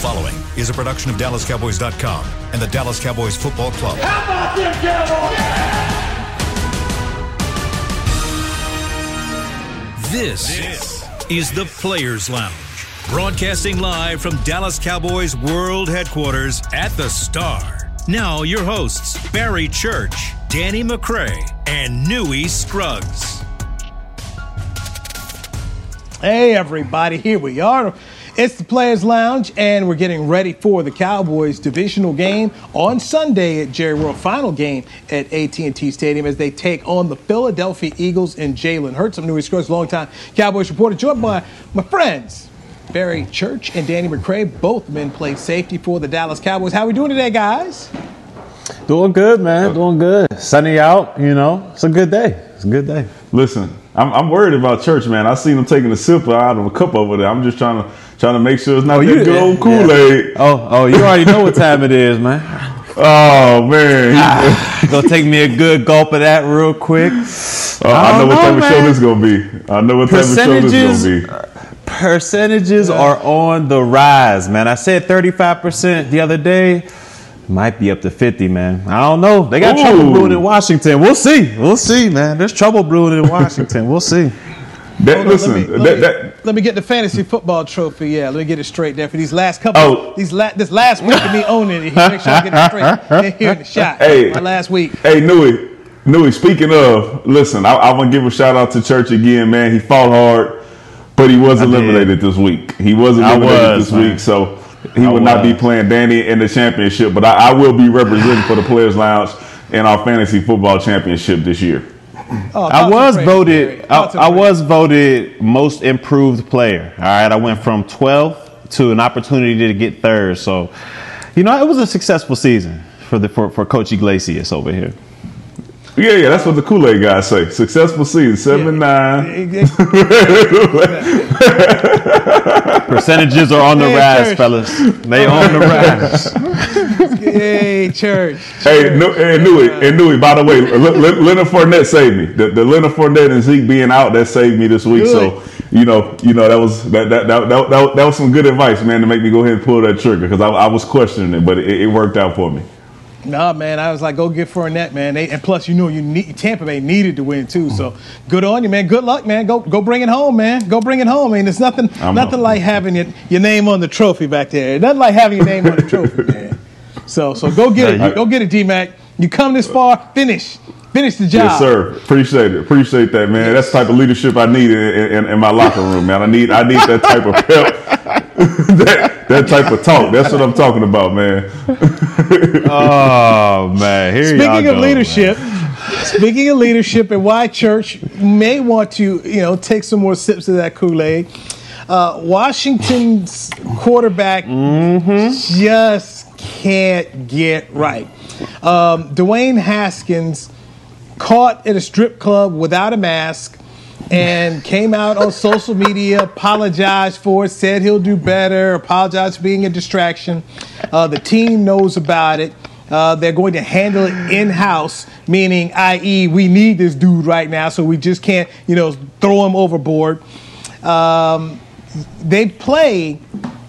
following is a production of DallasCowboys.com and the Dallas Cowboys Football Club. How about them Cowboys? This, is the Players Lounge, broadcasting live from Dallas Cowboys World Headquarters at the Star. Now, your hosts, Barry Church, Danny McCray, and Newy Scruggs. Hey, everybody, here we are. It's the Players Lounge, and we're getting ready for the Cowboys divisional game on Sunday at Jerry World. Final game at AT&T Stadium as they take on the Philadelphia Eagles and Jalen Hurts. I'm Newy Scruggs, longtime Cowboys reporter, joined by my friends Barry Church and Danny McCray. Both men play safety for the Dallas Cowboys. How are we doing today, guys? Doing good, man. Doing good. Sunny out, you know. It's a good day. It's a good day. Listen, I'm, I'm worried about church, man. I seen him taking a sip out of a cup over there. I'm just trying to trying to make sure it's not oh, you, good old Kool Aid. Oh, oh, you already know what time it is, man. Oh man, ah, gonna take me a good gulp of that real quick. Oh, I, I, know what type man. of show this gonna be. I know what type of show this is gonna be. Percentages yeah. are on the rise, man. I said 35% the other day. Might be up to 50, man. I don't know. They got Ooh. trouble brewing in Washington. We'll see. We'll see, man. There's trouble brewing in Washington. We'll see. That, listen, let me, let, that, me, that, let me get the fantasy football trophy. Yeah, let me get it straight there for these last couple. Oh. these la- this last week of me owning it. Make sure I get it straight here in the shot. Hey, my last week. Hey, Newy, Newy. Speaking of, listen, I, I want to give a shout out to Church again, man. He fought hard, but he was eliminated this week. He was eliminated was, this man. week, so he I will was. not be playing Danny in the championship. But I, I will be representing for the Players Lounge in our fantasy football championship this year. Oh, I was voted. I, I was voted most improved player. All right, I went from 12th to an opportunity to get third. So, you know, it was a successful season for the for, for Coach Iglesias over here. Yeah, yeah, that's what the Kool Aid guys say. Successful season, seven yeah. nine. Percentages are on the rise, fellas. They on the rise. Hey, church. Hey, no, hey, Newy, and Newy. By the way, Leonard Fournette saved me. The, the Leonard Fournette and Zeke being out that saved me this week. Good. So you know, you know that was that that, that that, that that was some good advice, man, to make me go ahead and pull that trigger because I, I was questioning it, but it, it worked out for me. No, man, I was like, go get Fournette, man. They, and plus, you know, you need Tampa Bay needed to win too. So good on you, man. Good luck, man. Go go bring it home, man. Go bring it home. I mean, there's nothing I'm nothing like having your, your name on the trophy back there. Nothing like having your name on the trophy, man. So so go get it. Go get it, D Mac. You come this far, finish. Finish the job. Yes, sir. Appreciate it. Appreciate that, man. That's the type of leadership I need in, in, in my locker room, man. I need I need that type of pep that, that type of talk. That's what I'm talking about, man. oh man, here Speaking of go, leadership, man. speaking of leadership, and why church may want to, you know, take some more sips of that Kool Aid. Uh, Washington's quarterback mm-hmm. just can't get right. Um, Dwayne Haskins caught at a strip club without a mask and came out on social media, apologized for it, said he'll do better, apologized for being a distraction. Uh, the team knows about it. Uh, they're going to handle it in house, meaning, i.e., we need this dude right now, so we just can't, you know, throw him overboard. Um, they play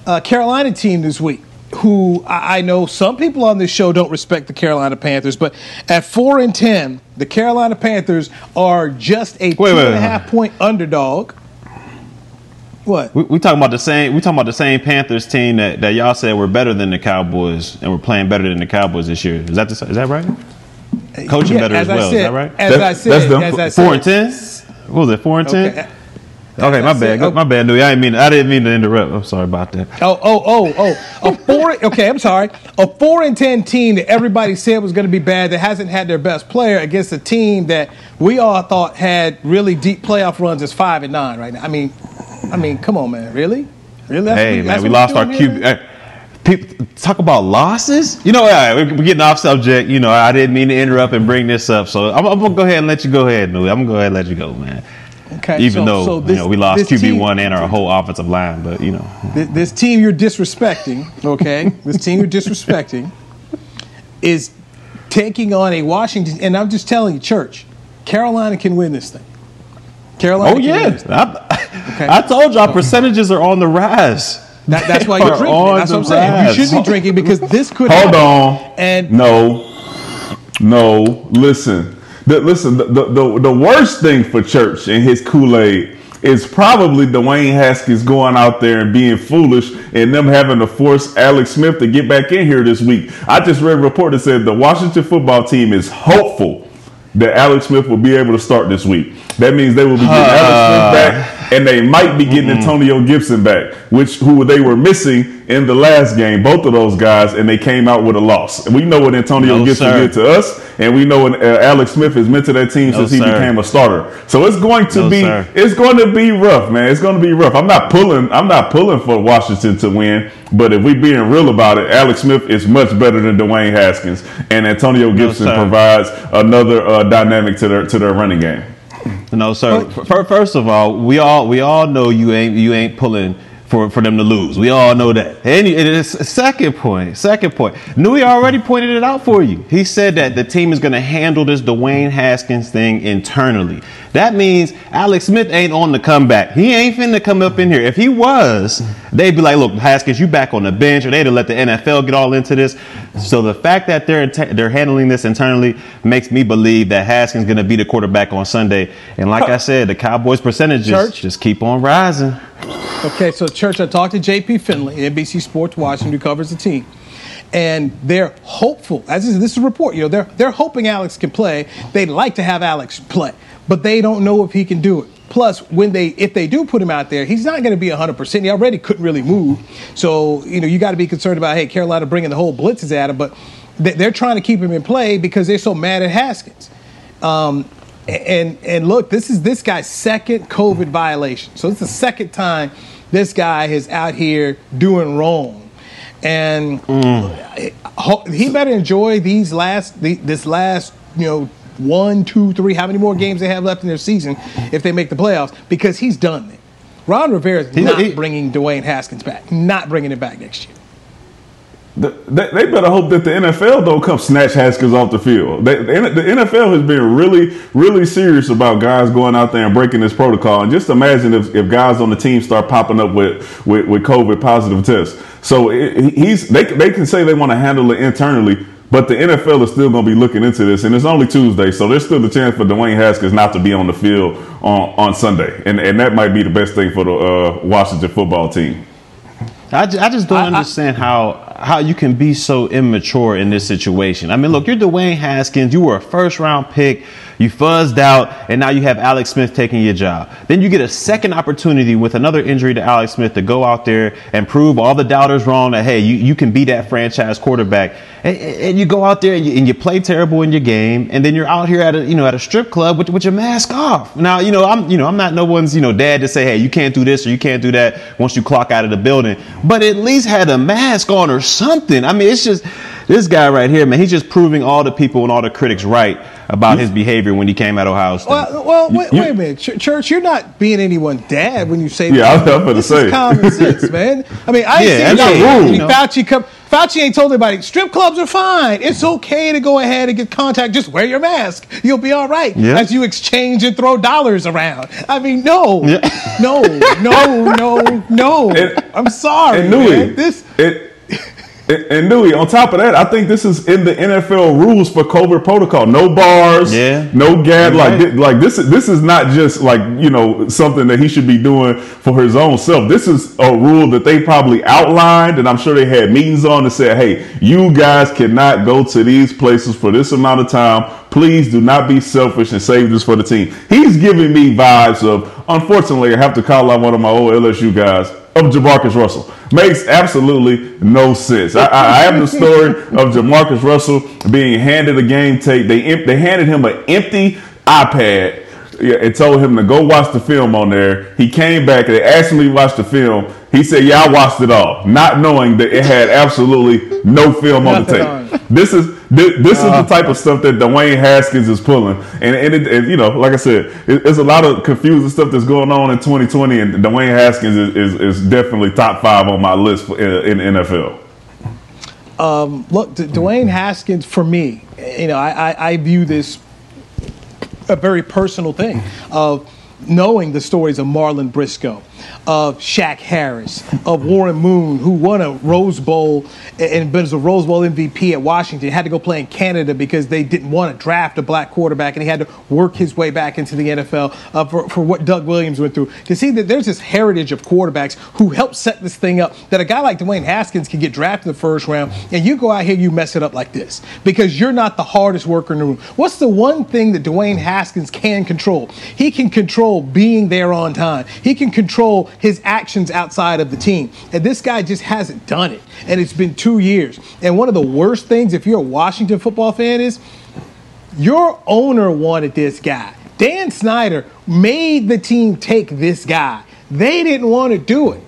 a Carolina team this week who I know some people on this show don't respect the Carolina Panthers, but at four and ten, the Carolina Panthers are just a wait, two wait, and a half point underdog. What? We, we talking about the same. We talking about the same Panthers team that, that y'all said were better than the Cowboys and were playing better than the Cowboys this year. Is that the, is that right? Coaching yeah, better as, as well. Said, is that right? As that's, I said, that's as I said, four and ten. What was it? Four and ten. Okay. Okay, my bad. Okay. Oh. My bad, Newy. I didn't mean I didn't mean to interrupt. I'm sorry about that. Oh, oh, oh, oh. A four okay, I'm sorry. A four and ten team that everybody said was gonna be bad that hasn't had their best player against a team that we all thought had really deep playoff runs is five and nine right now. I mean I mean, come on, man. Really? Really? That's hey, what, man, we lost our QB. People talk about losses. You know, yeah, we're getting off subject. You know, I didn't mean to interrupt and bring this up, so I'm, I'm gonna go ahead and let you go ahead, Newy. I'm gonna go ahead and let you go, man. Okay. Even so, though so this, you know we lost QB one and our whole offensive line, but you know this, this team you're disrespecting, okay? this team you're disrespecting is taking on a Washington, and I'm just telling you, Church, Carolina can win this thing. Carolina. Oh yeah, I, okay. I told y'all percentages are on the rise. That, that's why you're drinking. That's what I'm saying. You should be drinking because this could. Hold happen. on. And no, no. Listen, the, listen. The, the the worst thing for Church and his Kool Aid is probably Dwayne Haskins going out there and being foolish and them having to force Alex Smith to get back in here this week. I just read a report that said the Washington football team is hopeful that Alex Smith will be able to start this week. That means they will be getting uh, Alex Smith back, and they might be getting mm-hmm. Antonio Gibson back, which who they were missing in the last game. Both of those guys, and they came out with a loss. And we know what Antonio no, Gibson sir. did to us, and we know what uh, Alex Smith has meant to that team no, since he sir. became a starter. So it's going to no, be sir. it's going to be rough, man. It's going to be rough. I'm not pulling. I'm not pulling for Washington to win. But if we're being real about it, Alex Smith is much better than Dwayne Haskins, and Antonio Gibson provides another uh, dynamic to their to their running game. No, sir. First of all, we all we all know you ain't you ain't pulling for, for them to lose. We all know that. And it is second. Second point. Newy already pointed it out for you. He said that the team is going to handle this Dwayne Haskins thing internally. That means Alex Smith ain't on the comeback. He ain't finna come up in here. If he was, they'd be like, "Look, Haskins, you back on the bench," or they'd have let the NFL get all into this. So the fact that they're they're handling this internally makes me believe that Haskins is going to be the quarterback on Sunday. And like I said, the Cowboys' percentages Church. just keep on rising. Okay, so Church, I talked to JP Finley, NBC Sports Washington, who covers the team. And they're hopeful, as this is a report, you know, they're, they're hoping Alex can play. They'd like to have Alex play, but they don't know if he can do it. Plus, when they if they do put him out there, he's not going to be 100%. He already couldn't really move. So, you know, you got to be concerned about, hey, Carolina bringing the whole blitzes at him, but they're trying to keep him in play because they're so mad at Haskins. Um, and and look, this is this guy's second COVID violation. So it's the second time this guy is out here doing wrong. And mm. he better enjoy these last this last, you know, one, two, three, how many more games they have left in their season if they make the playoffs because he's done it. Ron Rivera is not he, bringing Dwayne Haskins back, not bringing it back next year. The, they, they, better hope that the NFL don't come snatch Haskins off the field. They, the, the, NFL has been really, really serious about guys going out there and breaking this protocol. And just imagine if, if guys on the team start popping up with, with, with COVID positive tests. So it, he's they, they can say they want to handle it internally, but the NFL is still going to be looking into this. And it's only Tuesday, so there's still the chance for Dwayne Haskins not to be on the field on, on Sunday. And, and that might be the best thing for the uh, Washington football team. I, I just don't I, understand I, how how you can be so immature in this situation. I mean, look, you're Dwayne Haskins. You were a first round pick. You fuzzed out, and now you have Alex Smith taking your job. Then you get a second opportunity with another injury to Alex Smith to go out there and prove all the doubters wrong that, hey, you, you can be that franchise quarterback. And, and you go out there and you, and you, play terrible in your game, and then you're out here at a you know at a strip club with, with your mask off. Now you know I'm you know I'm not no one's you know dad to say hey you can't do this or you can't do that once you clock out of the building, but at least had a mask on or something. I mean it's just this guy right here, man, he's just proving all the people and all the critics right about hmm? his behavior when he came at Ohio State. Well, well wait, wait, a minute, Church, you're not being anyone's dad when you say yeah, that. Yeah, I'm going to say. Is common sense, man. I mean, I yeah, see. You know. Fauci come. Fauci ain't told anybody strip clubs are fine. It's okay to go ahead and get contact. Just wear your mask. You'll be all right yeah. as you exchange and throw dollars around. I mean, no, yeah. no, no, no, no. It, I'm sorry, and man. This. It, and Newy, on top of that, I think this is in the NFL rules for COVID protocol. No bars, yeah. no gab. Right. Like, like this is this is not just like you know something that he should be doing for his own self. This is a rule that they probably outlined, and I'm sure they had meetings on to said, hey, you guys cannot go to these places for this amount of time. Please do not be selfish and save this for the team. He's giving me vibes of. Unfortunately, I have to call out one of my old LSU guys of Jamarcus Russell. Makes absolutely no sense. I, I, have the story of Jamarcus Russell being handed a game tape. They they handed him an empty iPad and told him to go watch the film on there. He came back and they asked him to watch the film. He said, "Yeah, I watched it all," not knowing that it had absolutely no film on the tape. This is this, this uh, is the uh. type of stuff that Dwayne Haskins is pulling, and and, it, and you know, like I said, it, it's a lot of confusing stuff that's going on in 2020, and Dwayne Haskins is, is, is definitely top five on my list for, in, in NFL. Um, look, D- Dwayne Haskins, for me, you know, I, I, I view this a very personal thing of knowing the stories of Marlon Briscoe of Shack Harris, of Warren Moon, who won a Rose Bowl and was a Rose Bowl MVP at Washington, had to go play in Canada because they didn't want to draft a black quarterback, and he had to work his way back into the NFL uh, for, for what Doug Williams went through. To see that there's this heritage of quarterbacks who helped set this thing up, that a guy like Dwayne Haskins can get drafted in the first round, and you go out here, you mess it up like this because you're not the hardest worker in the room. What's the one thing that Dwayne Haskins can control? He can control being there on time. He can control his actions outside of the team. And this guy just hasn't done it. And it's been two years. And one of the worst things, if you're a Washington football fan, is your owner wanted this guy. Dan Snyder made the team take this guy. They didn't want to do it.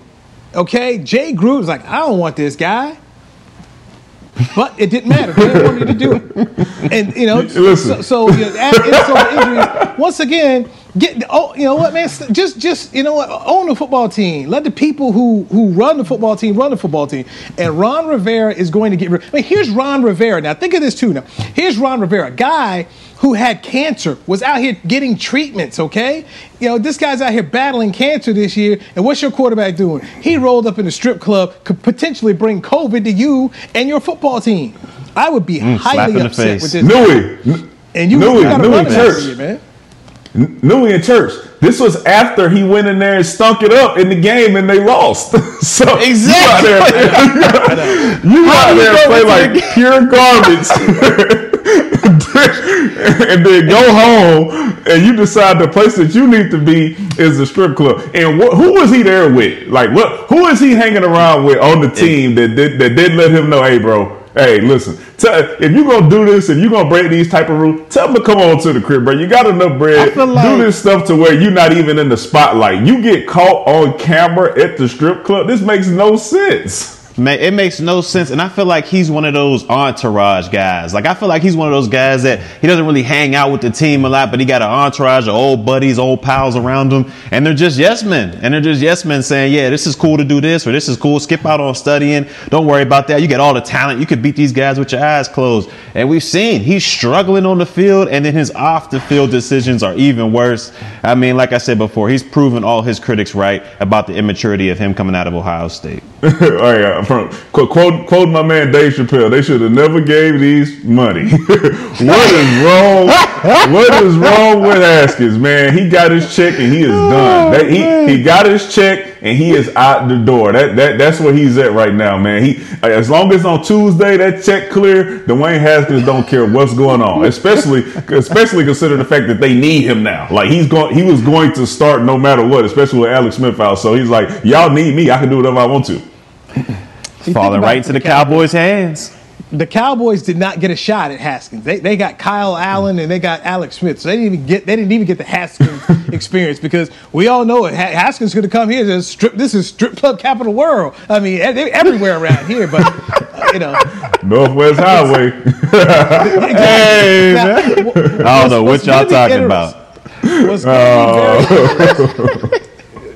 Okay? Jay Gruden was like, I don't want this guy. But it didn't matter. They wanted to do it. And, you know, so, so, you know, add insult injury. Once again, Get oh, you know what, man? Just just you know what? Own the football team. Let the people who who run the football team run the football team. And Ron Rivera is going to get. I mean, here's Ron Rivera. Now think of this too. Now here's Ron Rivera, a guy who had cancer, was out here getting treatments. Okay, you know this guy's out here battling cancer this year. And what's your quarterback doing? He rolled up in a strip club, could potentially bring COVID to you and your football team. I would be mm, highly upset with this. Newy, and you, Newy, you got to run Church. man. Newy in church. This was after he went in there and stunk it up in the game and they lost. so exactly. you out there, you out there and play like pure garbage. and then go home and you decide the place that you need to be is the strip club. And wh- who was he there with? Like what? Who is he hanging around with on the team that did that did let him know, hey, bro, Hey, listen. Tell, if you're gonna do this and you're gonna break these type of rules, tell them to come on to the crib, bro. You got enough bread. Like, do this stuff to where you're not even in the spotlight. You get caught on camera at the strip club. This makes no sense. Man, it makes no sense. And I feel like he's one of those entourage guys. Like, I feel like he's one of those guys that he doesn't really hang out with the team a lot, but he got an entourage of old buddies, old pals around him. And they're just yes men. And they're just yes men saying, yeah, this is cool to do this or this is cool. Skip out on studying. Don't worry about that. You get all the talent. You could beat these guys with your eyes closed. And we've seen he's struggling on the field and then his off the field decisions are even worse. I mean, like I said before, he's proven all his critics right about the immaturity of him coming out of Ohio State. oh, yeah from quote quote my man Dave Chappelle. They should have never gave these money. what is wrong? what is wrong with Haskins, man? He got his check and he is oh, done. That, he he got his check and he is out the door. That that that's where he's at right now, man. He as long as on Tuesday that check clear, Dwayne Haskins don't care what's going on. Especially especially consider the fact that they need him now. Like he's going he was going to start no matter what, especially with Alex Smith out. So he's like, y'all need me. I can do whatever I want to. Falling right into the, the Cowboys' hands. The Cowboys did not get a shot at Haskins. They, they got Kyle Allen and they got Alex Smith. So they didn't even get they didn't even get the Haskins experience because we all know it. Haskins could have come here. This strip this is strip club capital world. I mean, they're everywhere around here, but uh, you know, Northwest Highway. hey, man. I don't know what y'all talking about. What's going uh,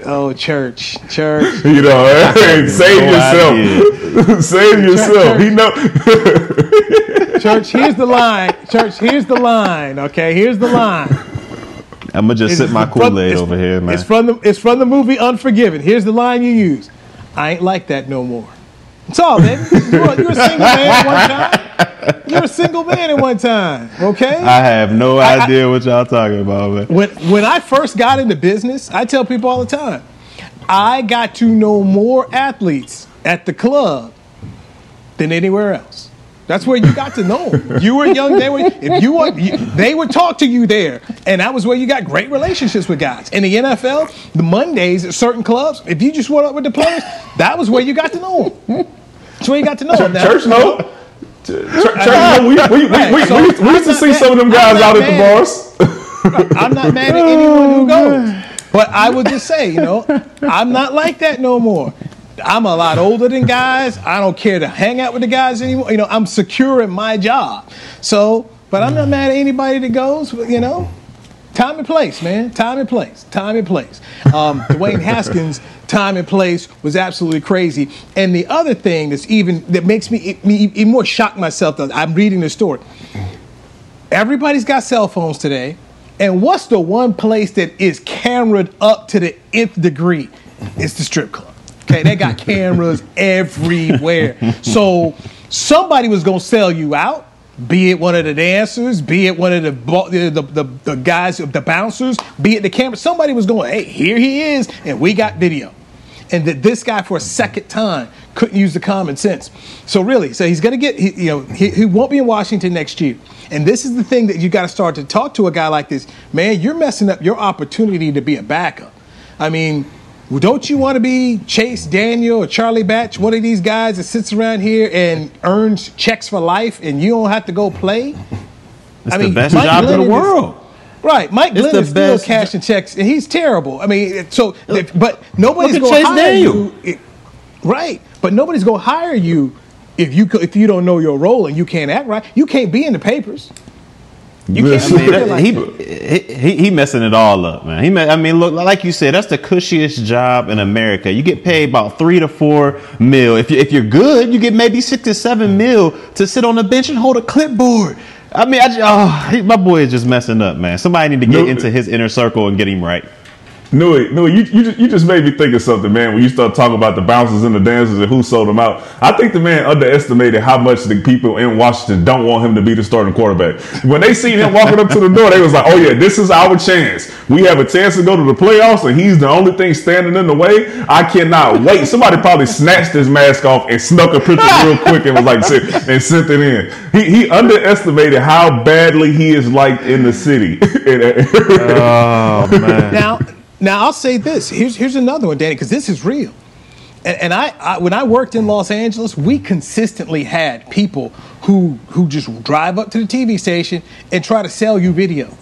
Oh, church, church. You know, hey, save yourself. save yourself. Church, he know. church, here's the line. Church, here's the line. Okay, here's the line. I'm gonna just it's sip my Kool Aid over here, man. It's from the it's from the movie Unforgiven. Here's the line you use. I ain't like that no more. It's all, man. You're, you're a single man one time. You're a single man at one time. Okay. I have no idea I, what y'all talking about, man. When when I first got into business, I tell people all the time, I got to know more athletes at the club than anywhere else. That's where you got to know them. You were young. They were. If you were, you, they would talk to you there, and that was where you got great relationships with guys. In the NFL, the Mondays at certain clubs, if you just went up with the players, that was where you got to know them. That's where you got to know them. Now, church no. Church, church no. We, we, we, we, we, we used to see some of them guys out at the bars. I'm not mad at oh, anyone who goes. But I would just say, you know, I'm not like that no more. I'm a lot older than guys. I don't care to hang out with the guys anymore. You know, I'm secure in my job. So, but I'm not mad at anybody that goes, you know. Time and place, man. Time and place. Time and place. Um, Dwayne Haskins' time and place was absolutely crazy. And the other thing that's even that makes me, me even more shock myself. That I'm reading the story. Everybody's got cell phones today, and what's the one place that is cameraed up to the nth degree? it's the strip club. Okay, they got cameras everywhere. So somebody was gonna sell you out. Be it one of the dancers, be it one of the the, the, the guys, the bouncers, be it the camera. Somebody was going, hey, here he is, and we got video. And that this guy, for a second time, couldn't use the common sense. So really, so he's going to get, he, you know, he, he won't be in Washington next year. And this is the thing that you got to start to talk to a guy like this. Man, you're messing up your opportunity to be a backup. I mean, don't you want to be Chase Daniel or Charlie Batch, one of these guys that sits around here and earns checks for life, and you don't have to go play? It's I mean, the best Mike job Glennon in the world. Is, right, Mike it's Glenn is still cashing checks, and he's terrible. I mean, so but nobody's going to hire Daniel. you. Right, but nobody's going to hire you if you if you don't know your role and you can't act right. You can't be in the papers. You can't I mean, like he, he, he messing it all up, man. He, I mean, look, like you said, that's the cushiest job in America. You get paid about three to four mil. If you if you're good, you get maybe six to seven mil to sit on the bench and hold a clipboard. I mean, I oh, he, my boy is just messing up, man. Somebody need to get no, into his inner circle and get him right. No, no, you, you you just made me think of something, man. When you start talking about the bouncers and the dancers and who sold them out, I think the man underestimated how much the people in Washington don't want him to be the starting quarterback. When they seen him walking up to the door, they was like, "Oh yeah, this is our chance. We have a chance to go to the playoffs, and he's the only thing standing in the way. I cannot wait." Somebody probably snatched his mask off and snuck a picture real quick and was like, and sent it in. He he underestimated how badly he is liked in the city. oh man! Now now I'll say this. Here's here's another one, Danny, because this is real. And, and I, I, when I worked in Los Angeles, we consistently had people who who just drive up to the TV station and try to sell you video.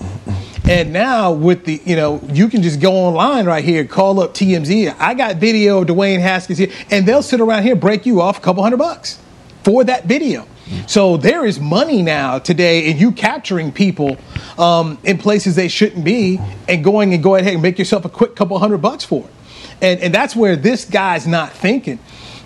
And now with the, you know, you can just go online right here, call up TMZ. I got video of Dwayne Haskins here, and they'll sit around here break you off a couple hundred bucks for that video. So there is money now today in you capturing people um, in places they shouldn't be and going and go ahead and make yourself a quick couple hundred bucks for it. And, and that's where this guy's not thinking.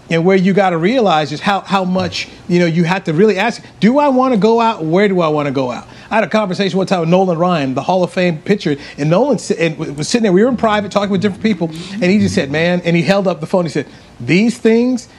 And where you got to realize is how, how much, you know, you have to really ask, do I want to go out? Where do I want to go out? I had a conversation one time with Nolan Ryan, the Hall of Fame pitcher, and Nolan and was sitting there. We were in private talking with different people, and he just said, man, and he held up the phone. He said, these things –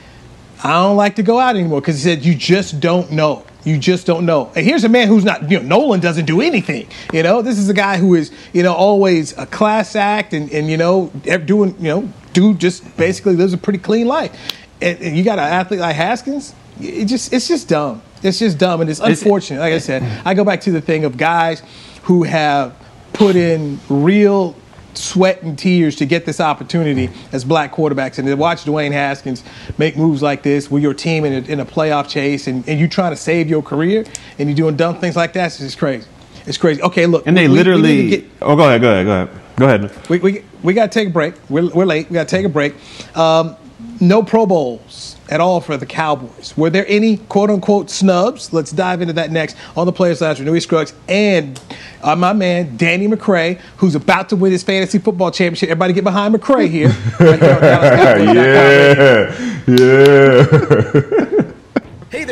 I don't like to go out anymore because he said you just don't know. You just don't know. And here's a man who's not, you know, Nolan doesn't do anything. You know, this is a guy who is, you know, always a class act and, and you know, doing, you know, dude just basically lives a pretty clean life. And, and you got an athlete like Haskins, it just, it's just dumb. It's just dumb and it's unfortunate. Like I said, I go back to the thing of guys who have put in real sweat and tears to get this opportunity as black quarterbacks. And to watch Dwayne Haskins make moves like this with your team in a, in a playoff chase and, and you trying to save your career and you're doing dumb things like that, it's just crazy. It's crazy. Okay, look. And they we, literally. We get, oh, go ahead, go ahead, go ahead. Go ahead. We, we, we got to take a break. We're, we're late. We got to take a break. Um, no Pro Bowls at all for the Cowboys. Were there any quote unquote snubs? Let's dive into that next on the Players Lounge with Newy Scruggs and uh, my man Danny McCray, who's about to win his fantasy football championship. Everybody get behind McCray here. yeah, yeah.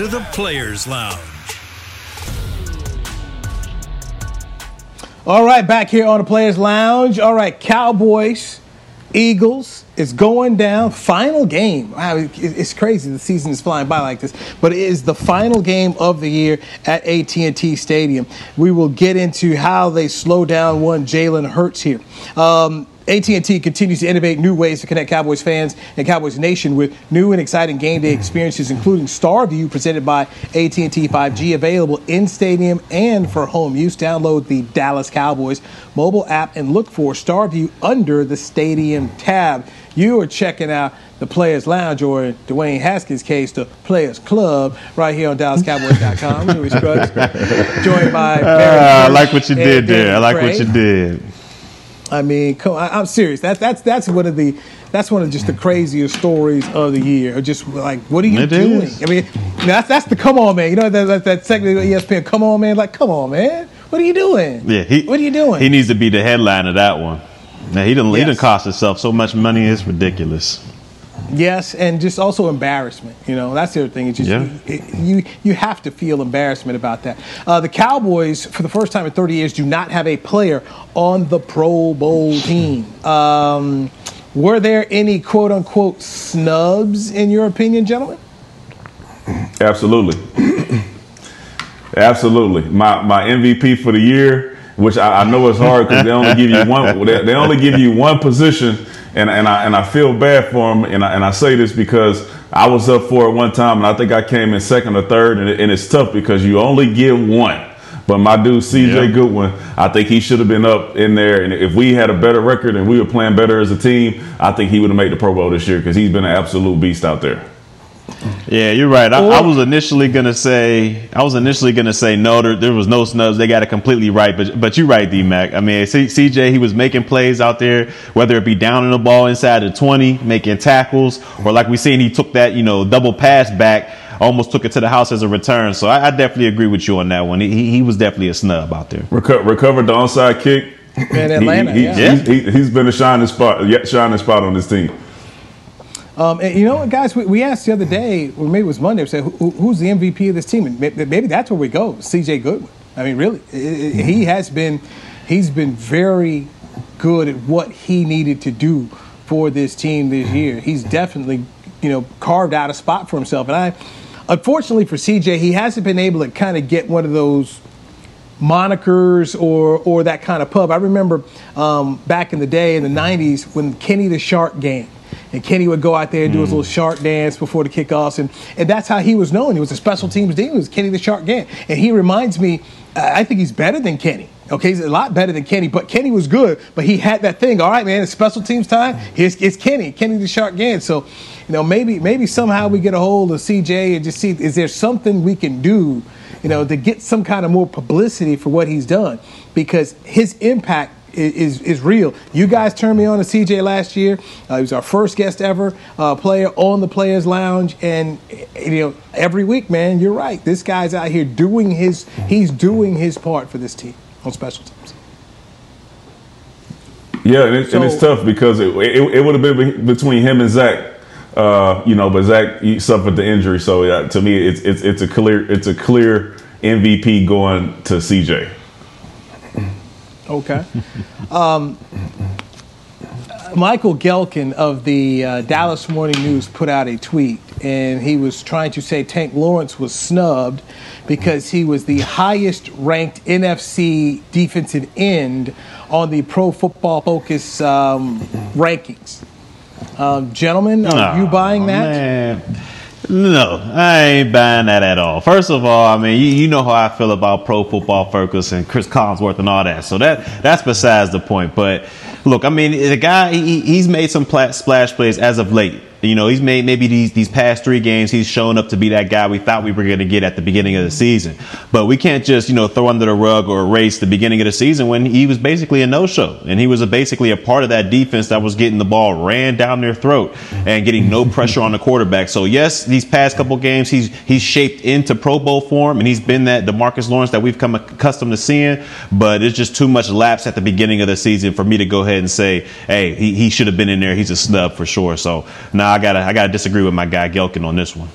to the Players Lounge. All right, back here on the Players Lounge. All right, Cowboys, Eagles is going down. Final game. Wow, it's crazy. The season is flying by like this, but it is the final game of the year at AT&T Stadium. We will get into how they slow down one Jalen Hurts here. Um, AT&T continues to innovate new ways to connect Cowboys fans and Cowboys Nation with new and exciting game day experiences, including StarView presented by AT&T 5G, available in stadium and for home use. Download the Dallas Cowboys mobile app and look for StarView under the Stadium tab. You are checking out the Players Lounge, or in Dwayne Haskins' case, the Players Club, right here on DallasCowboys.com. Joined by. Uh, I like what you did there. I like what you did. I mean, come, I, am serious. That's that's that's one of the that's one of just the craziest stories of the year. Just like, what are you it doing? Is. I mean, that's that's the come on, man. You know that that, that segment of ESPN, come on, man. Like, come on, man. What are you doing? Yeah, he, what are you doing? He needs to be the headline of that one. Now he didn't yes. he cost himself so much money. It's ridiculous. Yes, and just also embarrassment. You know, that's the other thing. It's just yeah. you, you, you have to feel embarrassment about that. Uh, the Cowboys, for the first time in 30 years, do not have a player on the Pro Bowl team. Um, were there any quote unquote snubs in your opinion, gentlemen? Absolutely. Absolutely. My my MVP for the year, which I, I know is hard because they only give you one. They, they only give you one position and and I and I feel bad for him, and I, and I say this because I was up for it one time, and I think I came in second or third, and, it, and it's tough because you only get one. But my dude CJ. Goodwin, I think he should have been up in there. And if we had a better record and we were playing better as a team, I think he would have made the Pro Bowl this year because he's been an absolute beast out there. Yeah, you're right. I, I, was initially gonna say I was initially gonna say no. There, there was no snubs. They got it completely right. But but you're right, D Mac. I mean, C, CJ he was making plays out there, whether it be down in the ball inside the 20, making tackles, or like we seen he took that you know double pass back, almost took it to the house as a return. So I, I definitely agree with you on that one. He, he was definitely a snub out there. Reco- recovered the onside kick. In Atlanta, he, he, yeah. He, has been a shining spot, shining spot on this team. Um, and you know what, guys? We, we, asked the other day, or maybe it was Monday, we said, who, who's the MVP of this team? And maybe that's where we go, C.J. Goodwin. I mean, really, it, it, he has been, he's been very good at what he needed to do for this team this year. He's definitely, you know, carved out a spot for himself. And I, unfortunately for CJ, he hasn't been able to kind of get one of those monikers or or that kind of pub. I remember um, back in the day in the '90s when Kenny the Shark Gant and Kenny would go out there and do mm. his little shark dance before the kickoffs, and, and that's how he was known. He was a special teams dean. He was Kenny the Shark Gant, and he reminds me. I think he's better than Kenny. Okay, he's a lot better than Kenny, but Kenny was good. But he had that thing. All right, man, it's special teams time. Here's it's Kenny, Kenny the Shark Gant. So, you know, maybe maybe somehow we get a hold of CJ and just see is there something we can do, you know, to get some kind of more publicity for what he's done because his impact is, is real. You guys turned me on to CJ last year. Uh, he was our first guest ever uh, player on the Players Lounge, and you know every week, man, you're right. This guy's out here doing his he's doing his part for this team on special teams. Yeah, and, it, so, and it's tough because it, it, it would have been between him and Zach. Uh, you know, but Zach suffered the injury, so to me, it's it's it's a clear it's a clear MVP going to CJ. Okay. Um, Michael Gehlken of the uh, Dallas Morning News put out a tweet, and he was trying to say Tank Lawrence was snubbed because he was the highest ranked NFC defensive end on the Pro Football Focus um, rankings. Um, gentlemen, are oh, you buying that? Man. No, I ain't buying that at all. First of all, I mean, you, you, know how I feel about Pro Football Focus and Chris Collinsworth and all that. So that that's besides the point. But Look, I mean, the guy he, he's made some splash plays as of late. You know, he's made maybe these these past three games, he's shown up to be that guy we thought we were going to get at the beginning of the season. But we can't just you know throw under the rug or erase the beginning of the season when he was basically a no show and he was a, basically a part of that defense that was getting the ball ran down their throat and getting no pressure on the quarterback. So yes, these past couple games he's he's shaped into Pro Bowl form and he's been that Demarcus Lawrence that we've come accustomed to seeing. But it's just too much lapse at the beginning of the season for me to go ahead and say, hey, he, he should have been in there. He's a snub for sure. So now I gotta I gotta disagree with my guy Gehlken on this one.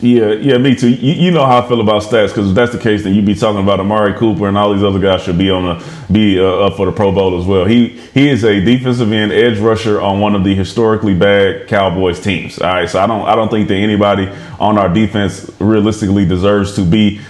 Yeah, yeah, me too. You, you know how I feel about stats because if that's the case, then you'd be talking about Amari Cooper and all these other guys should be on the be uh, up for the Pro Bowl as well. He he is a defensive end edge rusher on one of the historically bad Cowboys teams. All right, so I don't I don't think that anybody on our defense realistically deserves to be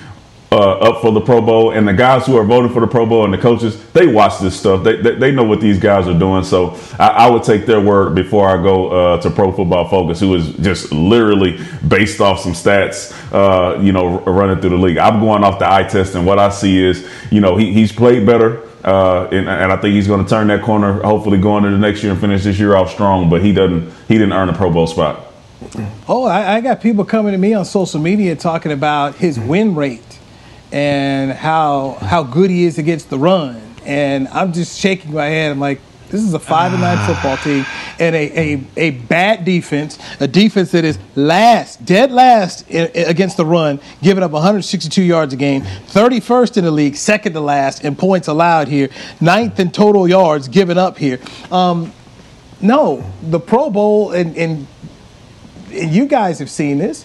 uh, up for the Pro Bowl, and the guys who are voting for the Pro Bowl and the coaches, they watch this stuff. They, they, they know what these guys are doing. So I, I would take their word before I go uh, to Pro Football Focus, who is just literally based off some stats, uh, you know, running through the league. I'm going off the eye test, and what I see is, you know, he, he's played better. Uh, and, and, I think he's going to turn that corner, hopefully going into the next year and finish this year off strong. But he doesn't, he didn't earn a Pro Bowl spot. Oh, I, I got people coming to me on social media talking about his win rate and how how good he is against the run. And I'm just shaking my head. I'm like, this is a five and nine football team and a, a, a bad defense, a defense that is last, dead last in, in, against the run, giving up 162 yards a game, 31st in the league, second to last in points allowed here, ninth in total yards given up here. Um, no, the Pro Bowl, and, and, and you guys have seen this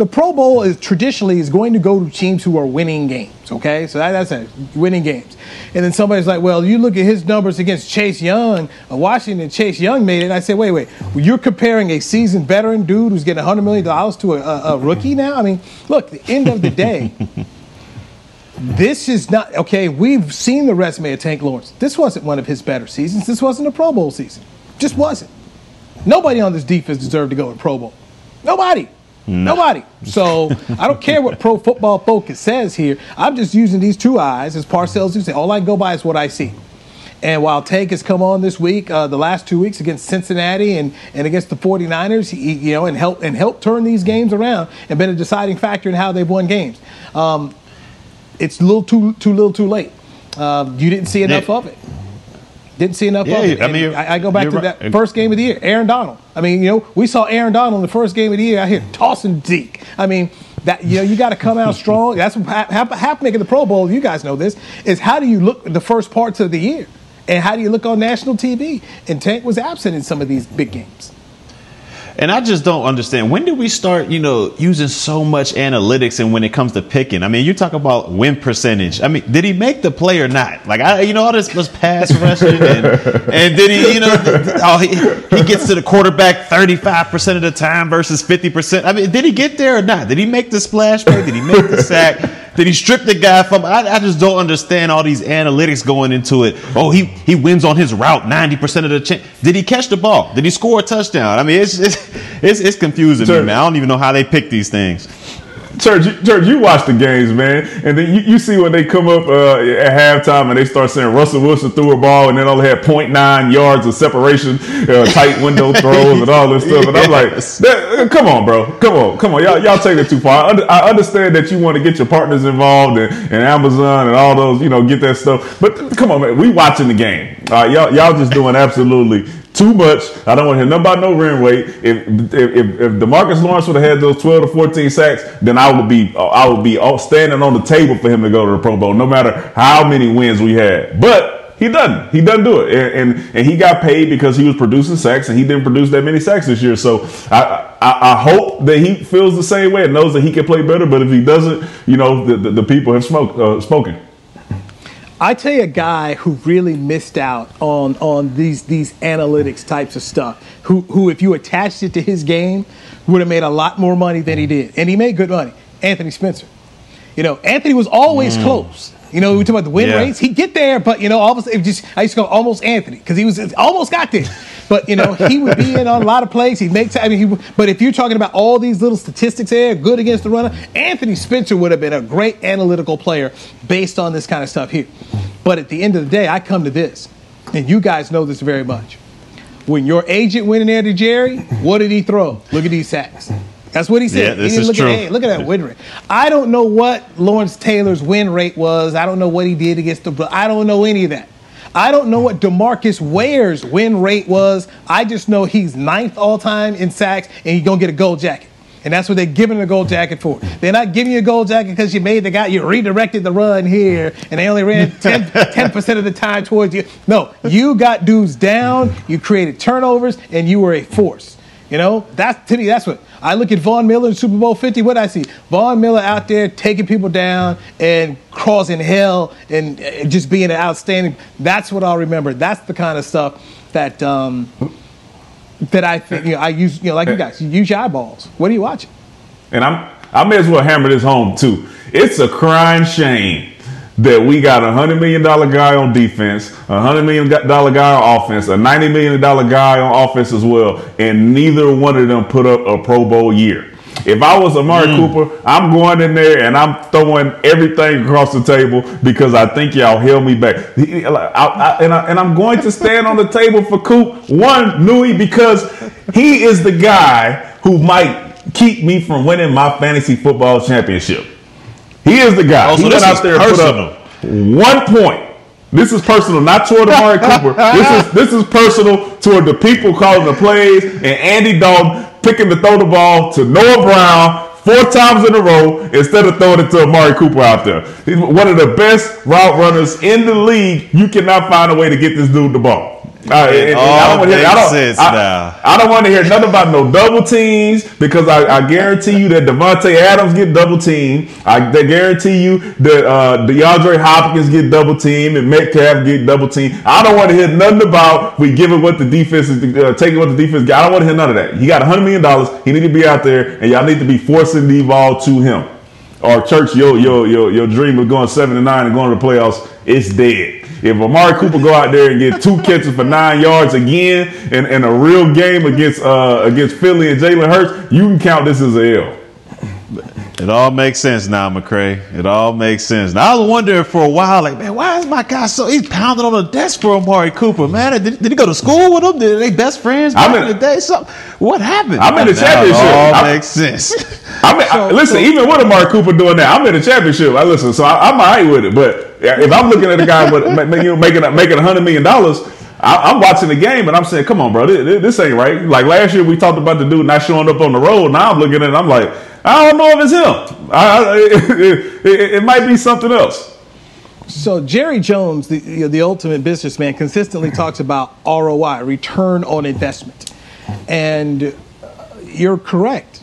the Pro Bowl is traditionally is going to go to teams who are winning games. Okay, so that, that's it, winning games. And then somebody's like, "Well, you look at his numbers against Chase Young, uh, Washington. Chase Young made it." And I said, "Wait, wait, well, you're comparing a seasoned veteran dude who's getting 100 million dollars to a, a, a rookie now? I mean, look, the end of the day." this is not okay. We've seen the resume of Tank Lawrence. This wasn't one of his better seasons. This wasn't a Pro Bowl season. Just wasn't. Nobody on this defense deserved to go to Pro Bowl. Nobody. No. Nobody. So I don't care what Pro Football Focus says here. I'm just using these two eyes as Parcells do say. All I go by is what I see. And while Tank has come on this week, uh, the last two weeks against Cincinnati and, and against the 49ers, he, you know, and help and help turn these games around and been a deciding factor in how they've won games. Um, it's a little too too little too late. Uh, you didn't see enough of it. Didn't see enough yeah, of it. I mean, I, I, go back to that first game of the year, Aaron Donald. I mean, you know, we saw Aaron Donald in the first game of the year out here tossing Zeke. I mean, that you know, you got to come out strong. That's what happened making the Pro Bowl. You guys know this. Is how do you look the first parts of the year, and how do you look on national TV? And Tank was absent in some of these big games. And I just don't understand. When did we start, you know, using so much analytics and when it comes to picking? I mean, you talk about win percentage. I mean, did he make the play or not? Like, I, you know, all this was pass rushing and, and did he, you know, oh, he, he gets to the quarterback 35% of the time versus 50%. I mean, did he get there or not? Did he make the splash play? Did he make the sack? Did he strip the guy from? I, I, just don't understand all these analytics going into it. Oh, he he wins on his route ninety percent of the chance. Did he catch the ball? Did he score a touchdown? I mean, it's it's it's, it's confusing me, man. I don't even know how they pick these things. Church, church, you watch the games, man, and then you, you see when they come up uh, at halftime and they start saying Russell Wilson threw a ball and then only had 0.9 yards of separation, uh, tight window throws and all this stuff, and I'm like, uh, come on, bro, come on, come on, y'all, y'all take it too far. I, under, I understand that you want to get your partners involved and, and, Amazon and all those, you know, get that stuff, but come on, man, we watching the game. All right, y'all, y'all just doing absolutely too much. I don't want to hear about no run rate. If if, if, if Demarcus Lawrence would have had those 12 to 14 sacks, then I would be I would be standing on the table for him to go to the Pro Bowl, no matter how many wins we had. But he doesn't. He doesn't do it, and, and and, he got paid because he was producing sacks, and he didn't produce that many sacks this year. So I, I, I hope that he feels the same way and knows that he can play better. But if he doesn't, you know, the, the, the people have smoked, uh, spoken. I tell you a guy who really missed out on on these these analytics types of stuff. Who who if you attached it to his game would have made a lot more money than he did, and he made good money. Anthony Spencer. You know, Anthony was always mm. close. You know, we talk about the win yeah. rates. He'd get there, but you know, all of a sudden, just I used to go almost Anthony because he was almost got there. But you know, he would be in on a lot of plays. He'd make. T- I mean, he. But if you're talking about all these little statistics there, good against the runner, Anthony Spencer would have been a great analytical player based on this kind of stuff here. But at the end of the day, I come to this: and you guys know this very much. When your agent went in there to Jerry, what did he throw? Look at these sacks. That's what he said. Yeah, this is look true. At, hey, look at that win rate. I don't know what Lawrence Taylor's win rate was. I don't know what he did against the. I don't know any of that. I don't know what Demarcus Ware's win rate was. I just know he's ninth all time in sacks, and he's gonna get a gold jacket. And that's what they're giving him a gold jacket for. They're not giving you a gold jacket because you made the guy, you redirected the run here, and they only ran 10, percent of the time towards you. No, you got dudes down, you created turnovers, and you were a force. You know, that's to me, that's what I look at Von Miller in Super Bowl 50. What I see? Von Miller out there taking people down and causing hell and uh, just being an outstanding. That's what I'll remember. That's the kind of stuff that um, that I think you know, I use. You know, like you guys, you use your eyeballs. What are you watching? And I'm I may as well hammer this home too. It's a crying shame that we got a hundred million dollar guy on defense, a hundred million dollar guy on offense, a ninety million dollar guy on offense as well, and neither one of them put up a Pro Bowl year. If I was Amari mm. Cooper, I'm going in there and I'm throwing everything across the table because I think y'all held me back. I- I- and, I, and I'm going to stand on the table for Coop. One, Newy, because he is the guy who might keep me from winning my fantasy football championship. He is the guy. Oh, so he went out there and put up one point. This is personal, not toward Amari Cooper. This is this is personal toward the people calling the plays and Andy Dalton picking to throw the ball to Noah Brown four times in a row instead of throwing it to Amari Cooper out there. He's one of the best route runners in the league. You cannot find a way to get this dude the ball. And- and I don't wanna hear- I don't- I- I don't want to hear nothing about no double teams because I, I guarantee you that Davante Adams get double teamed. I guarantee you that uh, DeAndre Hopkins get double teamed and Metcalf get double teamed. I don't want to hear nothing about we giving what the defense is uh, taking what the defense. got. I don't want to hear none of that. He got hundred million dollars. He need to be out there, and y'all need to be forcing the ball to him. Or church, your your your your dream of going seven and nine and going to the playoffs, is dead. If Amari Cooper go out there and get two catches for nine yards again in, in a real game against uh, against Philly and Jalen Hurts, you can count this as a L. It all makes sense now, McCray. It all makes sense. Now, I was wondering for a while, like, man, why is my guy so he's pounding on the desk for Amari Cooper, man? Did, did he go to school with him? Did they best friends back I'm in in- the day? So, what happened? I'm in the Now championship. It all I'm- makes sense. I mean, I- listen, even with Amari Cooper doing that, I'm in the championship. I listen, so I, I'm all right with it. But if I'm looking at a guy with you know, making making a hundred million dollars, I- I'm watching the game and I'm saying, "Come on, bro, this, this ain't right." Like last year, we talked about the dude not showing up on the road. Now I'm looking at it, I'm like, I don't know if it's him. I, I, it, it, it might be something else. So Jerry Jones, the you know, the ultimate businessman, consistently talks about ROI, return on investment, and uh, you're correct.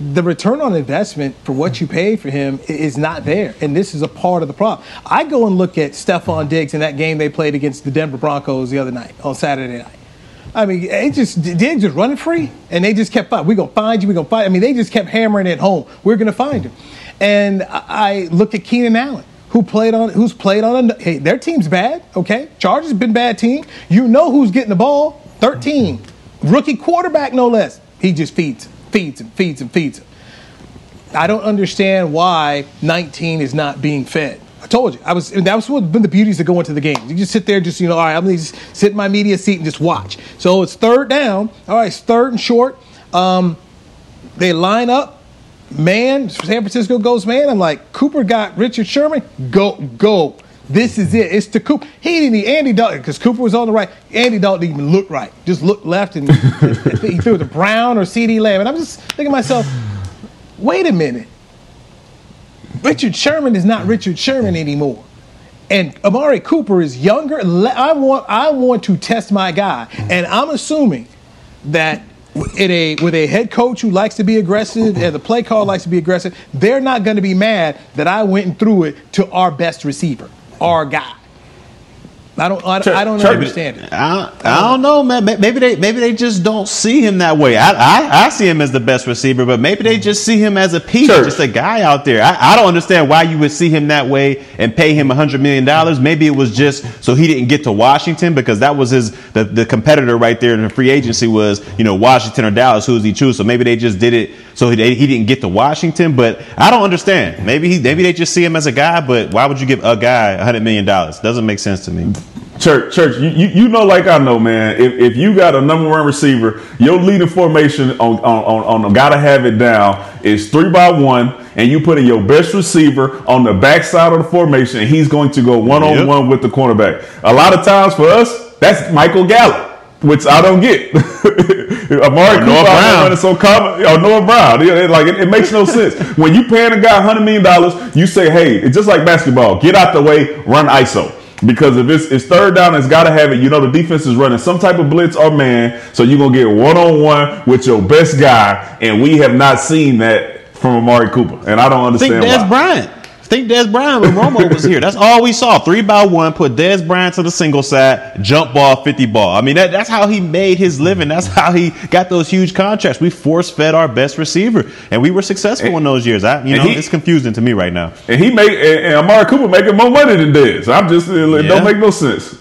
The return on investment for what you pay for him is not there, and this is a part of the problem. I go and look at Stefon Diggs in that game they played against the Denver Broncos the other night on Saturday night. I mean, they just Diggs just running free, and they just kept fighting. We're gonna find you. We're gonna find. I mean, they just kept hammering it home. We're gonna find him. And I look at Keenan Allen, who played on, who's played on. A, hey, their team's bad. Okay, Chargers been bad team. You know who's getting the ball? Thirteen, rookie quarterback, no less. He just feeds, feeds and feeds and feeds. I don't understand why 19 is not being fed. I told you, I was. That was what been the beauties of going to the games. You just sit there, just you know, all right, I'm gonna just sit in my media seat and just watch. So it's third down. All right, it's third and short. Um, they line up. Man, San Francisco goes man. I'm like, Cooper got Richard Sherman. Go, go. This is it. It's to Cooper. He didn't need Andy Dalton because Cooper was on the right. Andy Dalton didn't even look right. Just looked left and he threw it to Brown or CeeDee Lamb. And I'm just thinking to myself, wait a minute. Richard Sherman is not Richard Sherman anymore. And Amari Cooper is younger. I want I want to test my guy. And I'm assuming that in a with a head coach who likes to be aggressive and the play call likes to be aggressive, they're not going to be mad that I went and threw it to our best receiver, our guy. I don't I, don't- I don't understand it. I, I don't know, man. Maybe they maybe they just don't see him that way. I, I, I see him as the best receiver, but maybe they just see him as a piece, Church. just a guy out there. I, I don't understand why you would see him that way and pay him a hundred million dollars. Maybe it was just so he didn't get to Washington because that was his the, the competitor right there in the free agency was you know Washington or Dallas. Who does he choose? So maybe they just did it so he, he didn't get to Washington. But I don't understand. Maybe he maybe they just see him as a guy. But why would you give a guy a hundred million dollars? Doesn't make sense to me. Church, church, you, you, you know, like I know, man. If, if you got a number one receiver, your leading formation on on, on, on gotta have it down is three by one, and you put in your best receiver on the backside of the formation, and he's going to go one on one with the cornerback. A lot of times for us, that's Michael Gallup which I don't get. Amari Cooper Brown. so common, or Noah Brown. It, like it, it, makes no sense. When you paying a guy hundred million dollars, you say, "Hey, it's just like basketball. Get out the way, run ISO." Because if it's, it's third down, it's got to have it. You know the defense is running some type of blitz or man, so you're gonna get one on one with your best guy, and we have not seen that from Amari Cooper, and I don't understand. Think Dez Bryant think Dez Bryant when Romo was here. That's all we saw. Three by one, put Dez Bryant to the single side, jump ball, 50 ball. I mean, that, that's how he made his living. That's how he got those huge contracts. We force fed our best receiver, and we were successful and, in those years. I, you know, he, it's confusing to me right now. And he made and, and Amari Cooper making more money than Dez. I'm just it yeah. don't make no sense.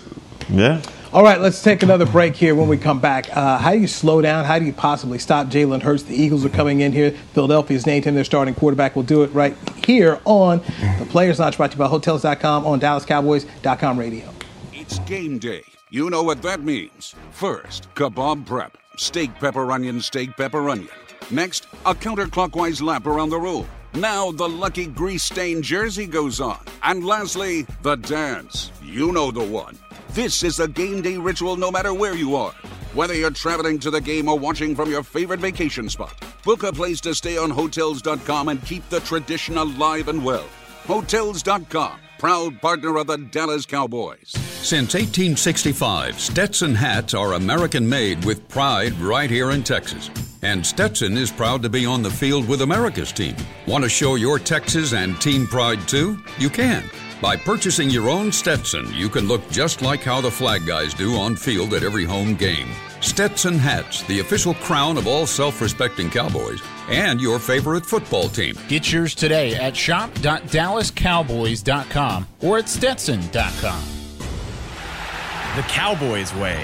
Yeah. All right, let's take another break here when we come back. Uh, how do you slow down? How do you possibly stop Jalen Hurts? The Eagles are coming in here. Philadelphia's named him their starting quarterback. We'll do it right here on the Players Lounge brought to you by Hotels.com on DallasCowboys.com radio. It's game day. You know what that means. First, kebab prep. Steak, pepper, onion, steak, pepper, onion. Next, a counterclockwise lap around the room. Now the lucky grease stained jersey goes on. And lastly, the dance. You know the one. This is a game day ritual no matter where you are. Whether you're traveling to the game or watching from your favorite vacation spot, book a place to stay on Hotels.com and keep the tradition alive and well. Hotels.com, proud partner of the Dallas Cowboys. Since 1865, Stetson hats are American made with pride right here in Texas. And Stetson is proud to be on the field with America's team. Want to show your Texas and team pride too? You can. By purchasing your own Stetson, you can look just like how the flag guys do on field at every home game. Stetson hats, the official crown of all self respecting Cowboys, and your favorite football team. Get yours today at shop.dallascowboys.com or at stetson.com. The Cowboys Way,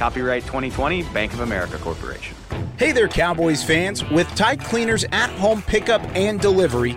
Copyright 2020 Bank of America Corporation. Hey there, Cowboys fans. With Tide Cleaners at home pickup and delivery,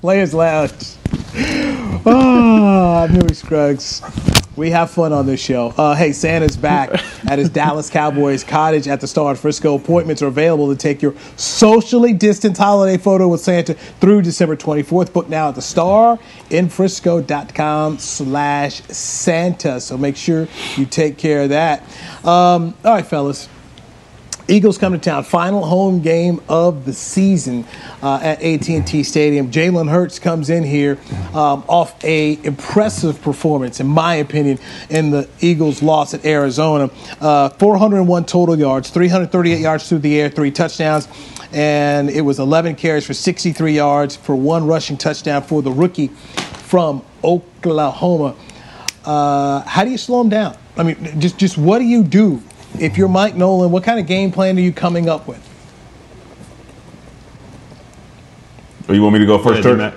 Players Lounge. Oh, I'm Newy Scruggs. We have fun on this show. Uh, hey, Santa's back at his Dallas Cowboys cottage at the Star in Frisco. Appointments are available to take your socially distanced holiday photo with Santa through December 24th. Book now at the Star in Frisco.com slash Santa. So make sure you take care of that. Um, all right, fellas. Eagles come to town. Final home game of the season uh, at AT&T Stadium. Jalen Hurts comes in here um, off a impressive performance, in my opinion, in the Eagles' loss at Arizona. Uh, 401 total yards, 338 yards through the air, three touchdowns, and it was 11 carries for 63 yards for one rushing touchdown for the rookie from Oklahoma. Uh, how do you slow him down? I mean, just just what do you do if you're Mike Nolan, what kind of game plan are you coming up with? Oh, you want me to go first, yeah,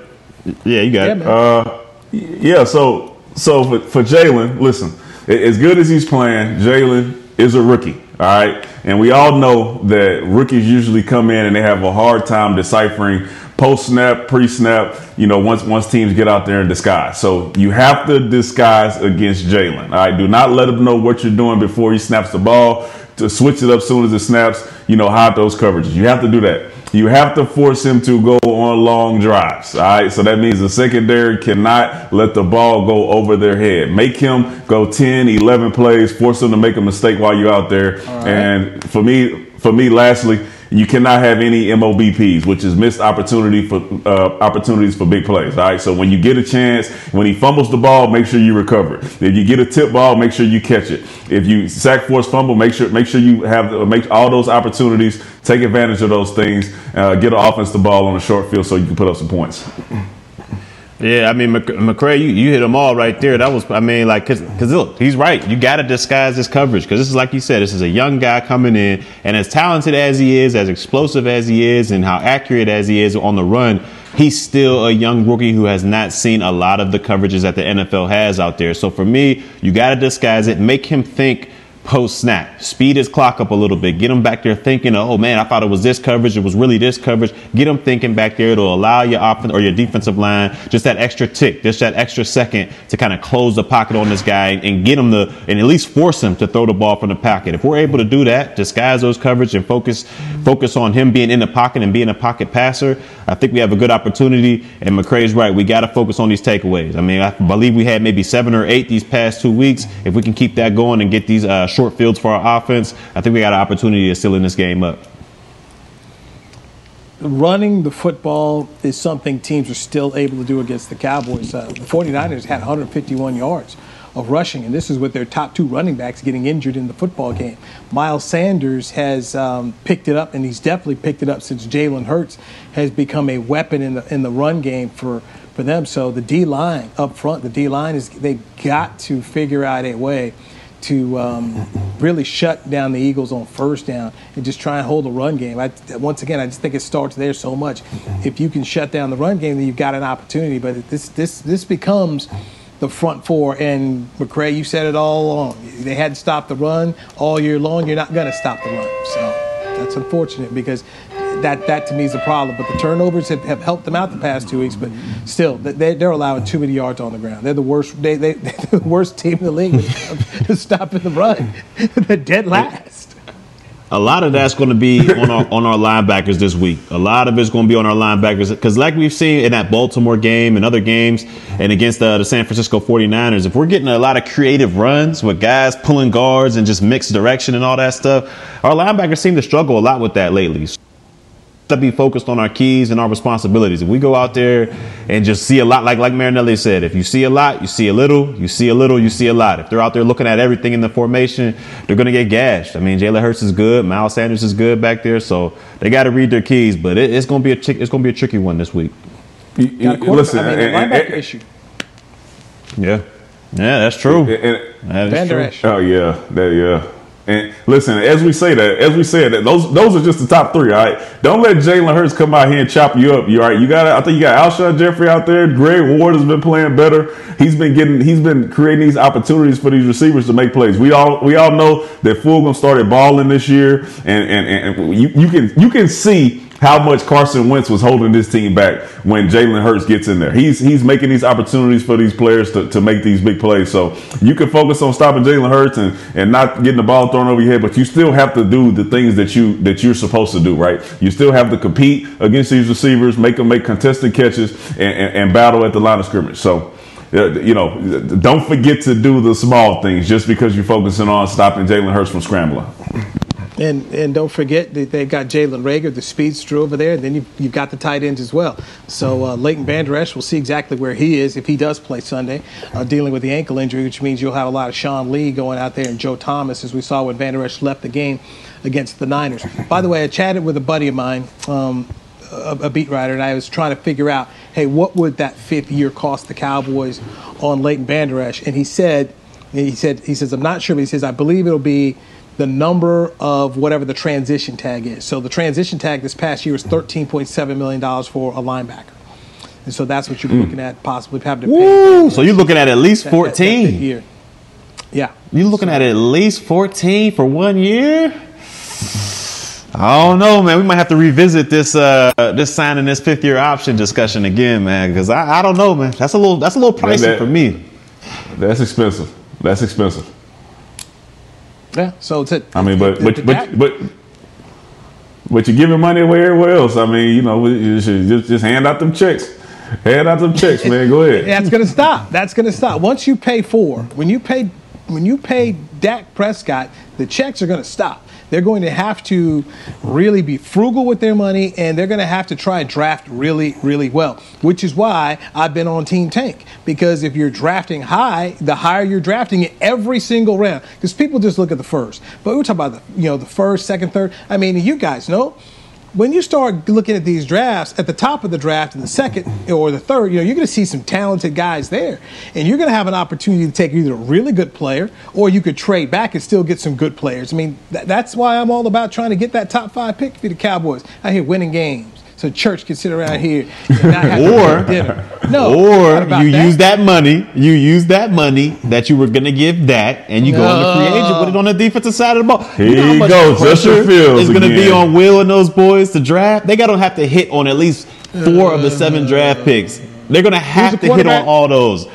Yeah, you got yeah, it. Uh, yeah, so so for, for Jalen, listen, as good as he's playing, Jalen is a rookie. All right. And we all know that rookies usually come in and they have a hard time deciphering post snap, pre snap, you know, once once teams get out there and disguise. So you have to disguise against Jalen. All right. Do not let him know what you're doing before he snaps the ball. To switch it up as soon as it snaps, you know, hide those coverages. You have to do that. you have to force him to go on long drives. All right. So that means the secondary cannot let the ball go over their head. Make him go 10, 11 plays, force him to make a mistake while you're out there. Right. And for me, for me, lastly, you cannot have any MOBPs, which is missed opportunity for uh, opportunities for big plays. All right. So when you get a chance, when he fumbles the ball, make sure you recover. If you get a tip ball, make sure you catch it. If you sack, force, fumble, make sure make sure you have make all those opportunities. Take advantage of those things. Uh, get an offense the ball on a short field so you can put up some points. Yeah, I mean, McCray, you, you hit them all right there. That was, I mean, like, cause, cause look, he's right. You got to disguise this coverage because this is like you said, this is a young guy coming in, and as talented as he is, as explosive as he is, and how accurate as he is on the run, he's still a young rookie who has not seen a lot of the coverages that the NFL has out there. So for me, you got to disguise it, make him think post snap. Speed his clock up a little bit. Get him back there thinking, oh man, I thought it was this coverage. It was really this coverage. Get him thinking back there. It'll allow your offense or your defensive line just that extra tick, just that extra second to kind of close the pocket on this guy and get him to, and at least force him to throw the ball from the pocket. If we're able to do that, disguise those coverage and focus, focus on him being in the pocket and being a pocket passer, I think we have a good opportunity. And McCray's right. We got to focus on these takeaways. I mean, I believe we had maybe seven or eight these past two weeks. If we can keep that going and get these uh, short fields for our offense, I think we got an opportunity to seal in this game up. Running the football is something teams are still able to do against the Cowboys. Uh, the 49ers had 151 yards of rushing, and this is with their top two running backs getting injured in the football game. Miles Sanders has um, picked it up, and he's definitely picked it up since Jalen Hurts has become a weapon in the in the run game for for them. So the D line up front, the D line is they've got to figure out a way to um, really shut down the Eagles on first down and just try and hold the run game. I, once again, I just think it starts there so much. If you can shut down the run game, then you've got an opportunity. But this this this becomes the front four. And McCray, you said it all along. They had to stop the run all year long. You're not going to stop the run. So that's unfortunate because that that to me is a problem. But the turnovers have, have helped them out the past two weeks. But still, they, they're allowing too many yards on the ground. They're the worst. They, they, they're the worst team in the league to stopping the run. they're dead last. A lot of that's going to be on our on our linebackers this week. A lot of it's going to be on our linebackers because, like we've seen in that Baltimore game and other games, and against uh, the San Francisco 49ers, if we're getting a lot of creative runs with guys pulling guards and just mixed direction and all that stuff, our linebackers seem to struggle a lot with that lately to be focused on our keys and our responsibilities. If we go out there and just see a lot, like like Marinelli said, if you see a lot, you see a little, you see a little, you see a lot. If they're out there looking at everything in the formation, they're going to get gashed. I mean, Jalen Hurts is good, Miles Sanders is good back there, so they got to read their keys. But it, it's going to be a it's going to be a tricky one this week. You, you, listen, I mean, and, and, issue. Yeah, yeah, that's true. That is true. Oh yeah, that yeah. And listen, as we say that, as we said that, those those are just the top three. All right, don't let Jalen Hurts come out here and chop you up. You all right? You got, I think you got Alshon Jeffery out there. Greg Ward has been playing better. He's been getting, he's been creating these opportunities for these receivers to make plays. We all we all know that Fulgham started balling this year, and and, and you, you can you can see how much Carson Wentz was holding this team back when Jalen Hurts gets in there. He's he's making these opportunities for these players to, to make these big plays. So you can focus on stopping Jalen Hurts and, and not getting the ball thrown over your head, but you still have to do the things that you that you're supposed to do, right? You still have to compete against these receivers, make them make contested catches, and, and, and battle at the line of scrimmage. So uh, you know, don't forget to do the small things just because you're focusing on stopping Jalen Hurts from scrambling. And and don't forget that they've got Jalen Reagor, the speedster over there, and then you've, you've got the tight ends as well. So uh, Leighton Vander Esch, we'll see exactly where he is if he does play Sunday, uh, dealing with the ankle injury, which means you'll have a lot of Sean Lee going out there and Joe Thomas, as we saw when Vander Esch left the game against the Niners. By the way, I chatted with a buddy of mine. Um, a, a beat writer, and I was trying to figure out, hey, what would that fifth year cost the Cowboys on Leighton Vander Esch? And he said, he said, he says, I'm not sure, but he says, I believe it'll be the number of whatever the transition tag is. So the transition tag this past year was $13.7 million for a linebacker. And so that's what you're mm. looking at possibly having to pay. So you're looking at at least 14. That, that, year. Yeah. You're looking so. at at least 14 for one year? I don't know, man. We might have to revisit this uh this signing this fifth year option discussion again, man. Because I, I don't know, man. That's a little that's a little pricey that, for me. That's expensive. That's expensive. Yeah. So it's I mean, but but but, but But you're giving money away everywhere else. I mean, you know, you should just just hand out them checks. Hand out them checks, man. Go ahead. That's gonna stop. That's gonna stop. Once you pay for when you pay when you pay Dak Prescott, the checks are gonna stop. They're going to have to really be frugal with their money and they're going to have to try and draft really, really well, which is why I've been on Team Tank. Because if you're drafting high, the higher you're drafting in every single round, because people just look at the first. But we're talking about the, you know, the first, second, third. I mean, you guys know when you start looking at these drafts at the top of the draft in the second or the third, you know, you're going to see some talented guys there. And you're going to have an opportunity to take either a really good player or you could trade back and still get some good players. I mean, th- that's why I'm all about trying to get that top five pick for the Cowboys. I hear winning games. So church can sit around here and not have or, to dinner. No, or you that. use that money, you use that money that you were gonna give that, and you go on the free agent with it on the defensive side of the ball. Here you know how you much go, pressure Justin Fields is gonna be again. on Will and those boys to draft. They gotta have to hit on at least four of the seven draft picks. They're gonna have to hit on all those.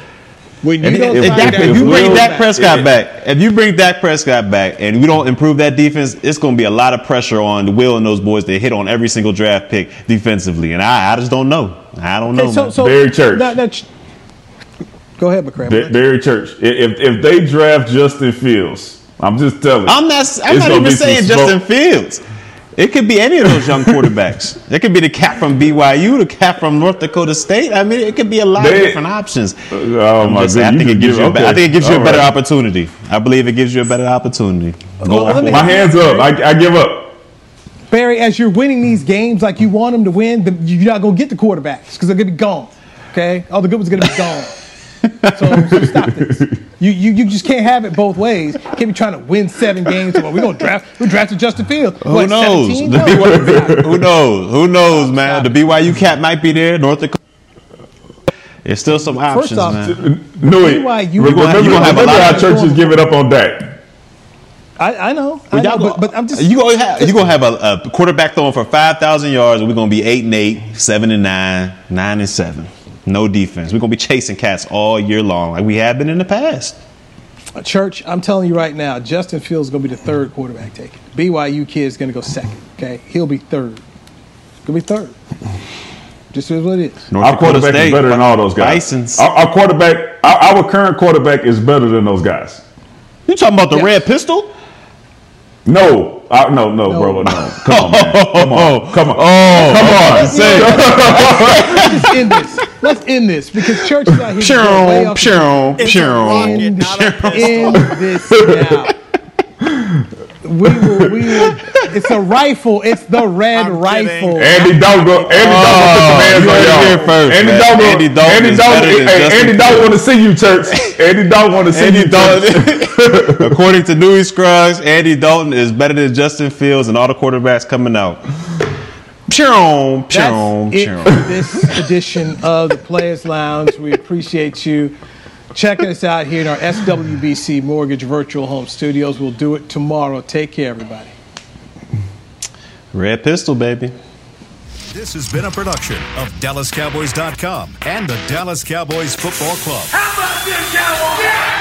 When If, you don't if find Dak- out if you bring will- Dak Prescott back, if you bring Dak Prescott back, and we don't improve that defense, it's going to be a lot of pressure on the Will and those boys to hit on every single draft pick defensively, and I, I just don't know. I don't know. Okay, so, so Barry Church. that- that- go ahead, McCray. Ba- Barry Church. If if they draft Justin Fields, I'm just telling. I'm not. I'm not even saying smoke. Justin Fields. It could be any of those young quarterbacks. It could be the cat from BYU, the cat from North Dakota State. I mean, it could be a lot They- of different options. Uh, oh I'm my just I think it gives you. A give- be- I think it gives you a better All right. opportunity. I believe it gives you a better opportunity. Well, let me- My hands up. I, I give up. Barry, as you're winning these games like you want them to win, the, you're not going to get the quarterbacks because they're going to be gone. Okay? All the good ones are going to be gone. so, so stop this. You, you you just can't have it both ways. You can't be trying to win seven games. Well, we're going to draft. We drafted Justin Fields. Who What, knows? 17? The No, BYU who knows? Who knows, man? The BYU cat might be there. North Dakota. There's still some options, First off, man. No, it. BYU Remember, gonna- remember, gonna have a remember lot how of- churches give it up on Dak. I, I know. I But, know y'all but, but I'm just. you gonna have you gonna have a, a quarterback throwing for five thousand yards, and we're gonna be eight and eight, seven and nine, nine and seven. No defense. We're gonna be chasing cats all year long, like we have been in the past. Church, I'm telling you right now, Justin Fields is going to be the third quarterback taken. BYU kid is going to go second. Okay, he'll be third. Going to be third. Just is what it is. North Our Dakota quarterback State, is better than all those guys. Bisons. Our, our quarterback, our, our current quarterback is better than those guys. You talking about the Yes. red pistol? No, I, no, no, No. bro, no. Come on, man. Come on, come on, Oh, come on. Let's, let's just end this. Let's end this because church is out here. going way off the- Pshroom, End, pshroom. end this now. We will. We will. It's a rifle. It's the red I'm rifle. kidding. Andy Dalton, Andy Oh, Dalton, put some hands you on heard it y'all. first, Andy. Dalton, Andy Dalton Andy Dalton, hey, Andy Dalton want to see you, church. Andy Dalton want to see Andy you, church. Dalton, according to Newy Scruggs, Andy Dalton is better than Justin Fields and all the quarterbacks coming out. Pshroom, pshroom, That's it for this edition of the Players Lounge. We appreciate you checking us out here in our SWBC Mortgage Virtual Home Studios. We'll do it tomorrow. Take care, everybody. Red pistol, baby. This has been a production of DallasCowboys.com and the Dallas Cowboys Football Club. How about this, Cowboys?